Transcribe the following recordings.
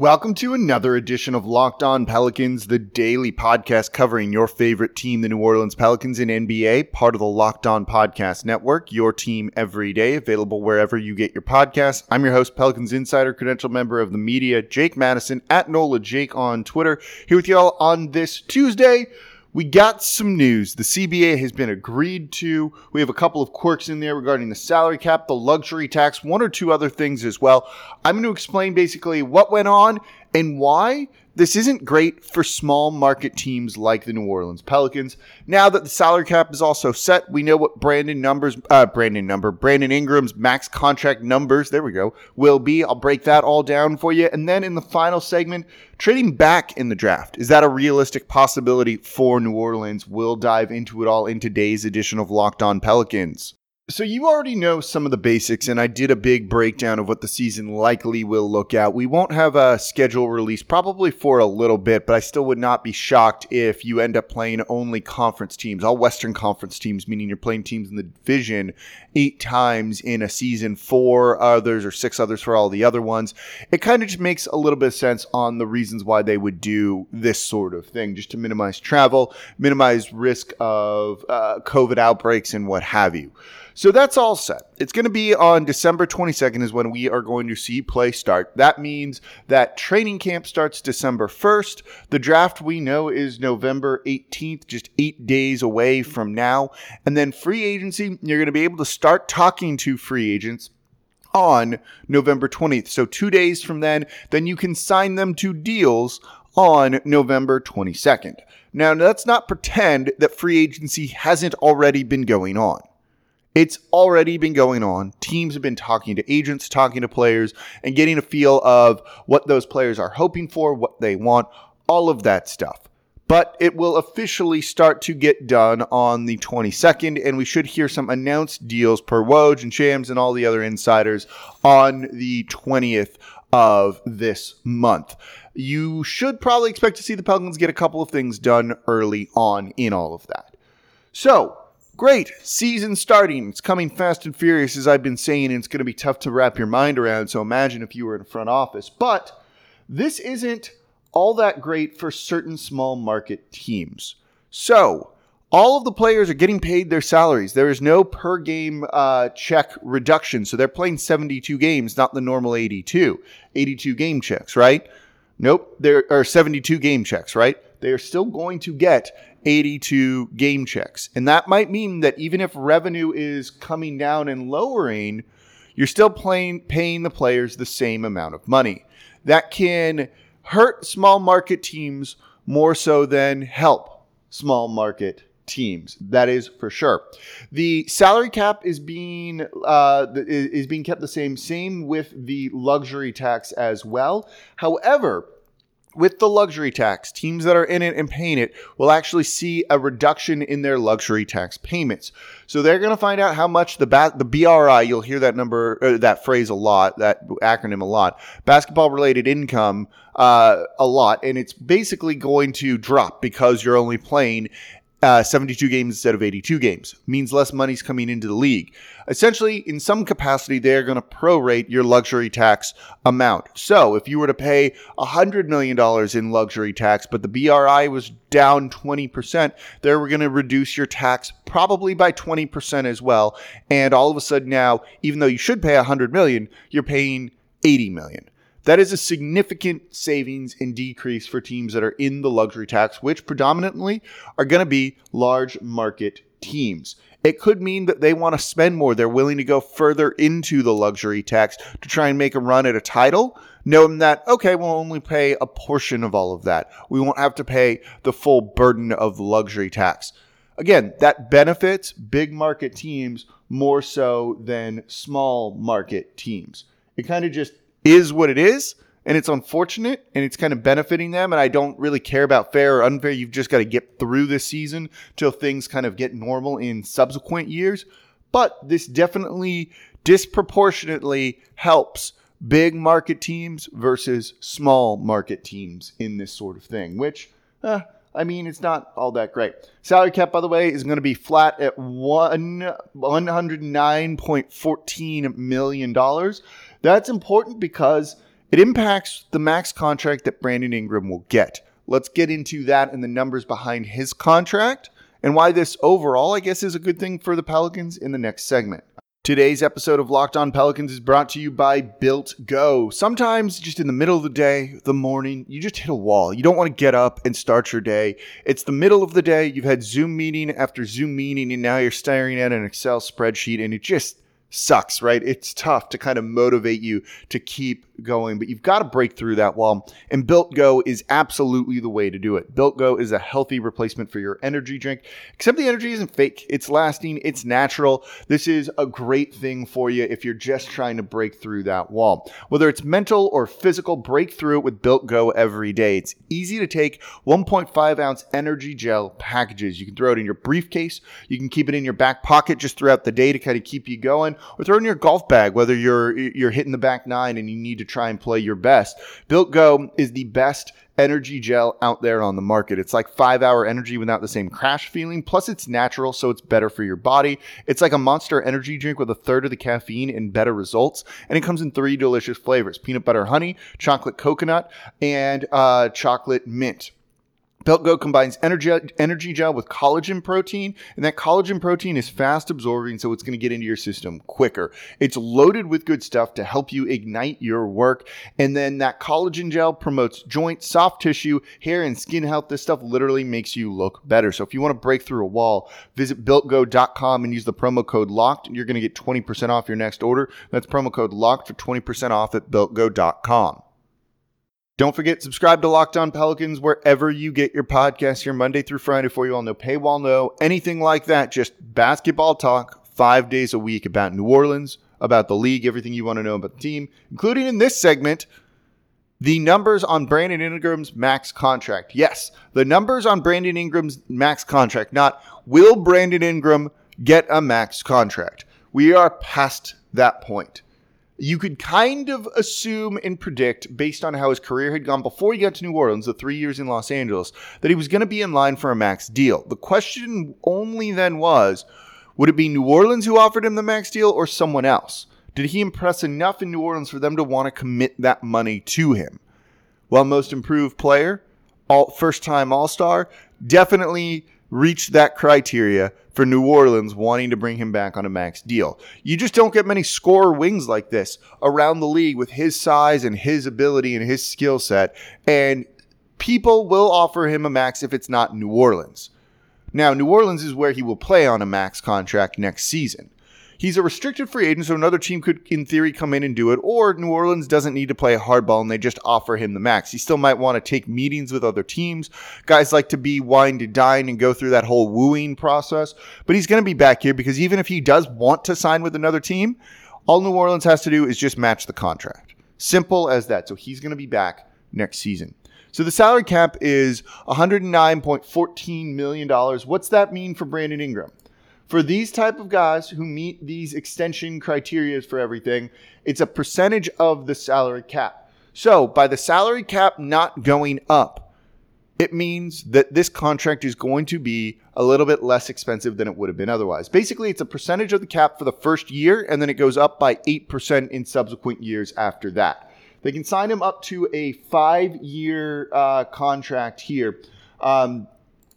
Welcome to another edition of Locked On Pelicans, the daily podcast covering your favorite team, the New Orleans Pelicans in NBA, part of the Locked On Podcast Network, your team every day, available wherever you get your podcasts. I'm your host, Pelicans Insider, credential member of the media, Jake Madison, at NOLA Jake on Twitter, here with y'all on this Tuesday we got some news. The CBA has been agreed to. We have a couple of quirks in there regarding the salary cap, the luxury tax, one or two other things as well. I'm going to explain basically what went on and why this isn't great for small market teams like the New Orleans Pelicans. Now that the salary cap is also set, we know what Brandon numbers, uh, Brandon number, Brandon Ingram's max contract numbers, there we go, will be. I'll break that all down for you. And then in the final segment, trading back in the draft. Is that a realistic possibility for New Orleans? We'll dive into it all in today's edition of Locked On Pelicans. So you already know some of the basics, and I did a big breakdown of what the season likely will look at. We won't have a schedule release probably for a little bit, but I still would not be shocked if you end up playing only conference teams, all Western Conference teams, meaning you're playing teams in the division eight times in a season, four others or six others for all the other ones. It kind of just makes a little bit of sense on the reasons why they would do this sort of thing, just to minimize travel, minimize risk of uh, COVID outbreaks, and what have you. So that's all set. It's going to be on December 22nd is when we are going to see play start. That means that training camp starts December 1st. The draft we know is November 18th, just eight days away from now. And then free agency, you're going to be able to start talking to free agents on November 20th. So two days from then, then you can sign them to deals on November 22nd. Now, let's not pretend that free agency hasn't already been going on. It's already been going on. Teams have been talking to agents, talking to players, and getting a feel of what those players are hoping for, what they want, all of that stuff. But it will officially start to get done on the 22nd, and we should hear some announced deals per Woj and Shams and all the other insiders on the 20th of this month. You should probably expect to see the Pelicans get a couple of things done early on in all of that. So, Great. Season starting. It's coming fast and furious, as I've been saying, and it's going to be tough to wrap your mind around. So imagine if you were in front office. But this isn't all that great for certain small market teams. So all of the players are getting paid their salaries. There is no per game uh, check reduction. So they're playing 72 games, not the normal 82. 82 game checks, right? Nope. There are 72 game checks, right? They are still going to get 82 game checks. And that might mean that even if revenue is coming down and lowering, you're still playing, paying the players the same amount of money. That can hurt small market teams more so than help small market teams. That is for sure. The salary cap is being uh, is being kept the same. Same with the luxury tax as well. However, with the luxury tax, teams that are in it and paying it will actually see a reduction in their luxury tax payments. So they're going to find out how much the ba- the BRI, you'll hear that number, uh, that phrase a lot, that acronym a lot, basketball related income uh, a lot, and it's basically going to drop because you're only playing uh, 72 games instead of 82 games. Means less money's coming into the league. Essentially, in some capacity, they're going to prorate your luxury tax amount. So if you were to pay $100 million in luxury tax, but the BRI was down 20%, they're going to reduce your tax probably by 20% as well. And all of a sudden now, even though you should pay 100 million, you're paying 80 million. That is a significant savings and decrease for teams that are in the luxury tax, which predominantly are going to be large market teams. It could mean that they want to spend more. They're willing to go further into the luxury tax to try and make a run at a title, knowing that, okay, we'll only pay a portion of all of that. We won't have to pay the full burden of the luxury tax. Again, that benefits big market teams more so than small market teams. It kind of just is what it is and it's unfortunate and it's kind of benefiting them and i don't really care about fair or unfair you've just got to get through this season till things kind of get normal in subsequent years but this definitely disproportionately helps big market teams versus small market teams in this sort of thing, which, eh, I mean, it's not all that great. Salary cap, by the way, is going to be flat at one one hundred nine point fourteen million dollars. That's important because it impacts the max contract that Brandon Ingram will get. Let's get into that and the numbers behind his contract and why this overall, I guess, is a good thing for the Pelicans in the next segment. Today's episode of Locked On Pelicans is brought to you by Built Go. Sometimes, just in the middle of the day, the morning, you just hit a wall. You don't want to get up and start your day. It's the middle of the day. You've had Zoom meeting after Zoom meeting, and now you're staring at an Excel spreadsheet, and it just sucks, right? It's tough to kind of motivate you to keep going, but you've got to break through that wall. And Built Go is absolutely the way to do it. Built Go is a healthy replacement for your energy drink, except the energy isn't fake. It's lasting, it's natural. This is a great thing for you if you're just trying to break through that wall. Whether it's mental or physical, break through it with Built Go every day. It's easy to take 1.5 ounce energy gel packages. You can throw it in your briefcase, you can keep it in your back pocket just throughout the day to kind of keep you going, or throw it in your golf bag, whether you're you're hitting the back nine and you need to try and play your best. Built Go is the best energy gel out there on the market. It's like five hour energy without the same crash feeling. Plus, it's natural, so it's better for your body. It's like a monster energy drink with a third of the caffeine and better results. And it comes in three delicious flavors peanut butter honey, chocolate coconut, and uh, chocolate mint. BuiltGo combines energy, energy gel with collagen protein, and that collagen protein is fast absorbing, so it's going to get into your system quicker. It's loaded with good stuff to help you ignite your work. And then that collagen gel promotes joint, soft tissue, hair, and skin health. This stuff literally makes you look better. So if you want to break through a wall, visit builtgo.com and use the promo code LOCKED, you're going to get 20% off your next order. That's promo code LOCKED for 20% off at builtgo.com. Don't forget, subscribe to Locked On Pelicans wherever you get your podcasts here Monday through Friday for you all no paywall, no anything like that. Just basketball talk five days a week about New Orleans, about the league, everything you want to know about the team, including in this segment, the numbers on Brandon Ingram's max contract. Yes, the numbers on Brandon Ingram's max contract, not will Brandon Ingram get a max contract. We are past that point you could kind of assume and predict, based on how his career had gone before he got to New Orleans, the three years in Los Angeles, that he was going to be in line for a max deal. The question only then was would it be New Orleans who offered him the max deal or someone else? Did he impress enough in New Orleans for them to want to commit that money to him? Well, most improved player, all first time All Star, definitely reached that criteria for New Orleans wanting to bring him back on a max deal. You just don't get many scorer wings like this around the league with his size and his ability and his skill set. And people will offer him a max if it's not New Orleans. Now, New Orleans is where he will play on a max contract next season. He's a restricted free agent, so another team could, in theory, come in and do it. Or New Orleans doesn't need to play hardball and they just offer him the max. He still might want to take meetings with other teams. Guys like to be wine to dine and go through that whole wooing process. But he's going to be back here because even if he does want to sign with another team, all New Orleans has to do is just match the contract. Simple as that. So he's going to be back next season. So the salary cap is $109.14 million. What's that mean for Brandon Ingram? For these type of guys who meet these extension criteria for everything, it's a percentage of the salary cap. So by the salary cap not going up, it means that this contract is going to be a little bit less expensive than it would have been otherwise. Basically, it's a percentage of the cap for the first year, and then it goes up by 8% in subsequent years after that. They can sign him up to a five year uh, contract here. Um,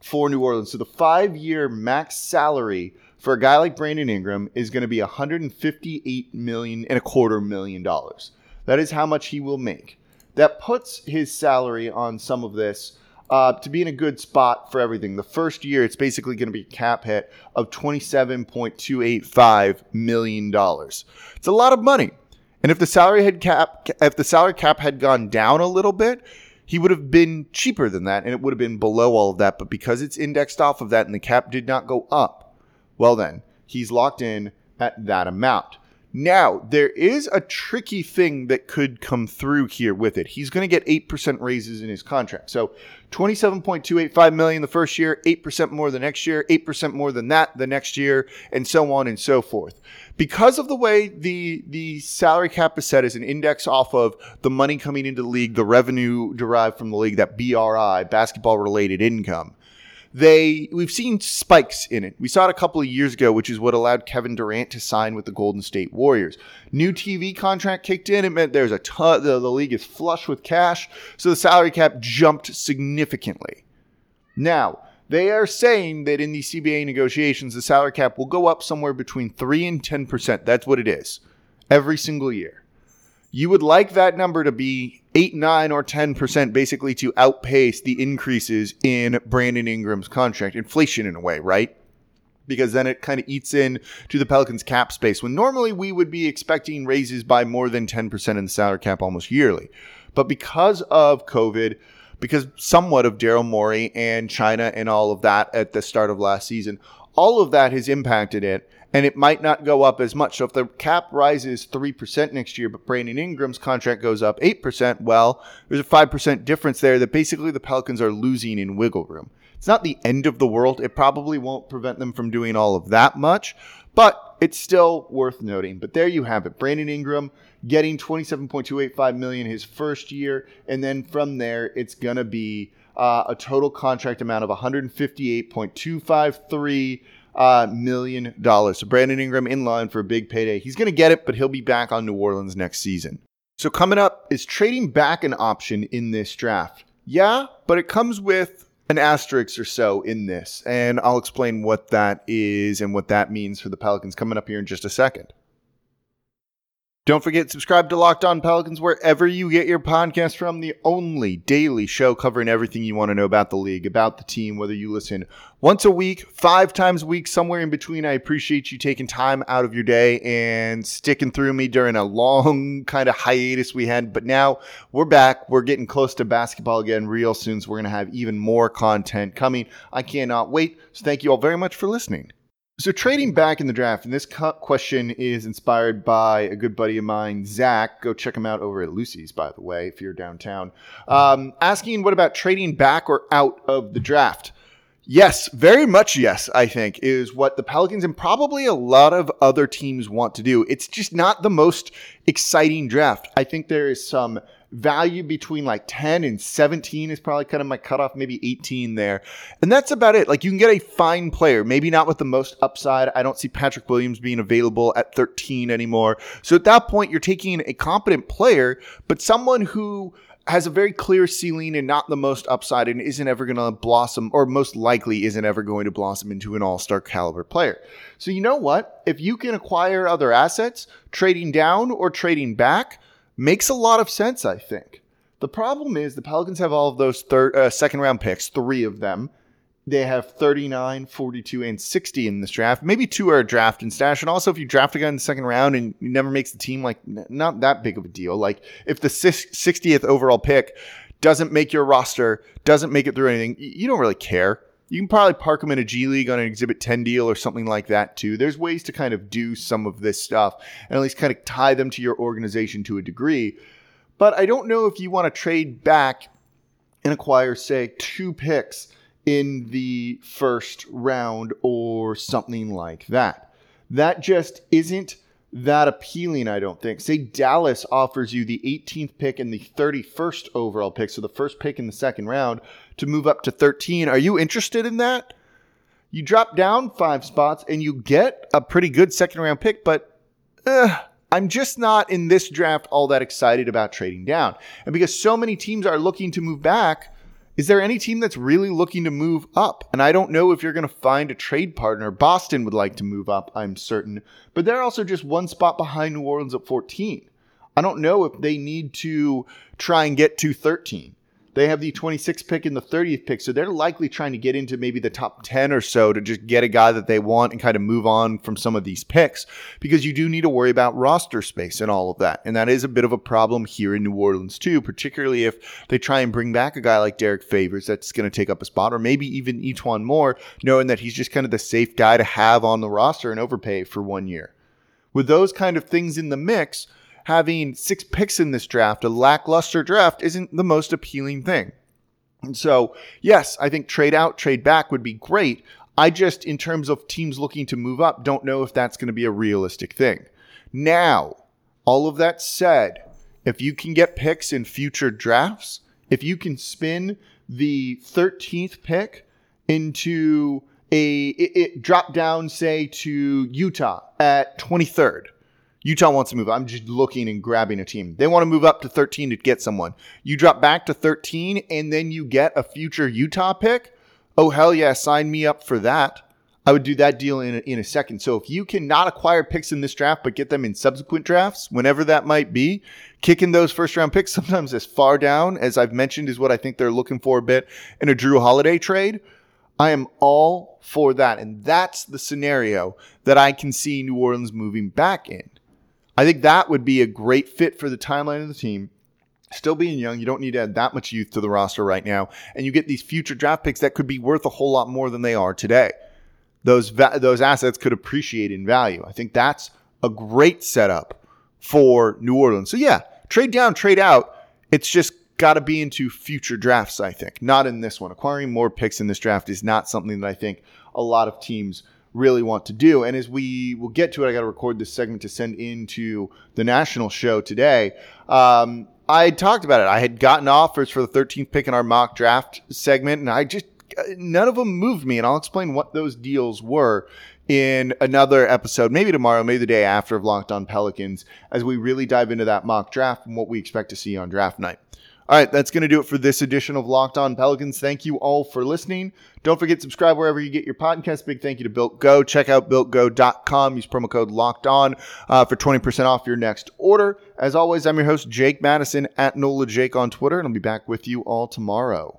for New Orleans. So the five year max salary for a guy like Brandon Ingram is going to be 158 million and a quarter million dollars. That is how much he will make. That puts his salary on some of this uh, to be in a good spot for everything. The first year, it's basically going to be a cap hit of $27.285 million. It's a lot of money. And if the salary had cap, if the salary cap had gone down a little bit, he would have been cheaper than that and it would have been below all of that. But because it's indexed off of that and the cap did not go up, well, then he's locked in at that amount. Now, there is a tricky thing that could come through here with it. He's going to get 8% raises in his contract. So 27.285 million the first year, 8% more the next year, 8% more than that the next year, and so on and so forth. Because of the way the the salary cap is set as an index off of the money coming into the league, the revenue derived from the league, that BRI, basketball related income they we've seen spikes in it. We saw it a couple of years ago, which is what allowed Kevin Durant to sign with the Golden State Warriors. New TV contract kicked in. It meant there's a ton. The, the league is flush with cash, so the salary cap jumped significantly. Now they are saying that in the CBA negotiations, the salary cap will go up somewhere between three and ten percent. That's what it is every single year. You would like that number to be 8, 9, or 10% basically to outpace the increases in Brandon Ingram's contract, inflation in a way, right? Because then it kind of eats in to the Pelicans cap space when normally we would be expecting raises by more than 10% in the salary cap almost yearly. But because of COVID, because somewhat of Daryl Morey and China and all of that at the start of last season, all of that has impacted it and it might not go up as much. So if the cap rises 3% next year, but Brandon Ingram's contract goes up 8%, well, there's a 5% difference there that basically the Pelicans are losing in wiggle room. It's not the end of the world. It probably won't prevent them from doing all of that much, but it's still worth noting. But there you have it. Brandon Ingram getting 27.285 million his first year, and then from there it's going to be uh, a total contract amount of 158.253 uh, million dollars. So Brandon Ingram in line for a big payday. He's going to get it, but he'll be back on New Orleans next season. So coming up is trading back an option in this draft. Yeah, but it comes with an asterisk or so in this, and I'll explain what that is and what that means for the Pelicans coming up here in just a second. Don't forget, subscribe to Locked On Pelicans wherever you get your podcast from. The only daily show covering everything you want to know about the league, about the team, whether you listen once a week, five times a week, somewhere in between. I appreciate you taking time out of your day and sticking through me during a long kind of hiatus we had. But now we're back. We're getting close to basketball again real soon. So we're going to have even more content coming. I cannot wait. So thank you all very much for listening. So trading back in the draft, and this question is inspired by a good buddy of mine, Zach. Go check him out over at Lucy's, by the way, if you're downtown. Um, asking, what about trading back or out of the draft? Yes, very much yes, I think, is what the Pelicans and probably a lot of other teams want to do. It's just not the most exciting draft. I think there is some value between like 10 and 17 is probably kind of my cutoff, maybe 18 there. And that's about it. Like you can get a fine player, maybe not with the most upside. I don't see Patrick Williams being available at 13 anymore. So at that point, you're taking a competent player, but someone who has a very clear ceiling and not the most upside and isn't ever going to blossom or most likely isn't ever going to blossom into an all-star caliber player. So you know what? If you can acquire other assets, trading down or trading back, makes a lot of sense, I think. The problem is the Pelicans have all of those third, uh, second round picks, three of them. They have 39, 42, and 60 in this draft. Maybe two are a draft and stash. And also, if you draft a guy in the second round and he never makes the team, like, not that big of a deal. Like, if the 60th overall pick doesn't make your roster, doesn't make it through anything, you don't really care. You can probably park them in a G League on an Exhibit 10 deal or something like that too. There's ways to kind of do some of this stuff and at least kind of tie them to your organization to a degree. But I don't know if you want to trade back and acquire, say, two picks in the first round or something like that. That just isn't that appealing, I don't think. Say Dallas offers you the 18th pick and the 31st overall pick, so the first pick in the second round, to move up to 13. Are you interested in that? You drop down five spots and you get a pretty good second round pick, but uh, I'm just not in this draft all that excited about trading down. And because so many teams are looking to move back, is there any team that's really looking to move up? And I don't know if you're going to find a trade partner. Boston would like to move up, I'm certain, but they're also just one spot behind New Orleans at 14. I don't know if they need to try and get to 13. They have the 26th pick and the 30th pick, so they're likely trying to get into maybe the top 10 or so to just get a guy that they want and kind of move on from some of these picks because you do need to worry about roster space and all of that. And that is a bit of a problem here in New Orleans, too, particularly if they try and bring back a guy like Derrick Favors that's going to take up a spot, or maybe even E'Twaun Moore, knowing that he's just kind of the safe guy to have on the roster and overpay for one year With those kind of things in the mix, having six picks in this draft, a lackluster draft, isn't the most appealing thing. And so, yes, I think trade out, trade back would be great. I just, in terms of teams looking to move up, don't know if that's going to be a realistic thing. Now, all of that said, if you can get picks in future drafts, if you can spin the 13th pick into a it, it drop down say to Utah at 23rd. Utah wants to move. I'm just looking and grabbing a team. They want to move up to 13 to get someone. You drop back to 13 and then you get a future Utah pick. Oh hell yeah, sign me up for that. I would do that deal in a, in a second. So if you cannot acquire picks in this draft, but get them in subsequent drafts, whenever that might be, kicking those first round picks sometimes as far down as I've mentioned is what I think they're looking for a bit in a Jrue Holiday trade. I am all for that. And that's the scenario that I can see New Orleans moving back in. I think that would be a great fit for the timeline of the team. Still being young, you don't need to add that much youth to the roster right now. And you get these future draft picks that could be worth a whole lot more than they are today those va- those assets could appreciate in value. I think that's a great setup for New Orleans. So yeah, trade down, trade out. It's just got to be into future drafts. I think not in this one. Acquiring more picks in this draft is not something that I think a lot of teams really want to do. And as we will get to it, I got to record this segment to send into the national show today. Um, I talked about it. I had gotten offers for the 13th pick in our mock draft segment, and I just none of them moved me, and I'll explain what those deals were in another episode, maybe tomorrow, maybe the day after of Locked On Pelicans, as we really dive into that mock draft and what we expect to see on draft night. All right, that's going to do it for this edition of Locked On Pelicans. Thank you all for listening. Don't forget to subscribe wherever you get your podcast. Big thank you to Built Go. Check out builtgo.com. Use promo code Locked On uh, for 20% off your next order. As always, I'm your host, Jake Madison at NOLA Jake on Twitter, and I'll be back with you all tomorrow.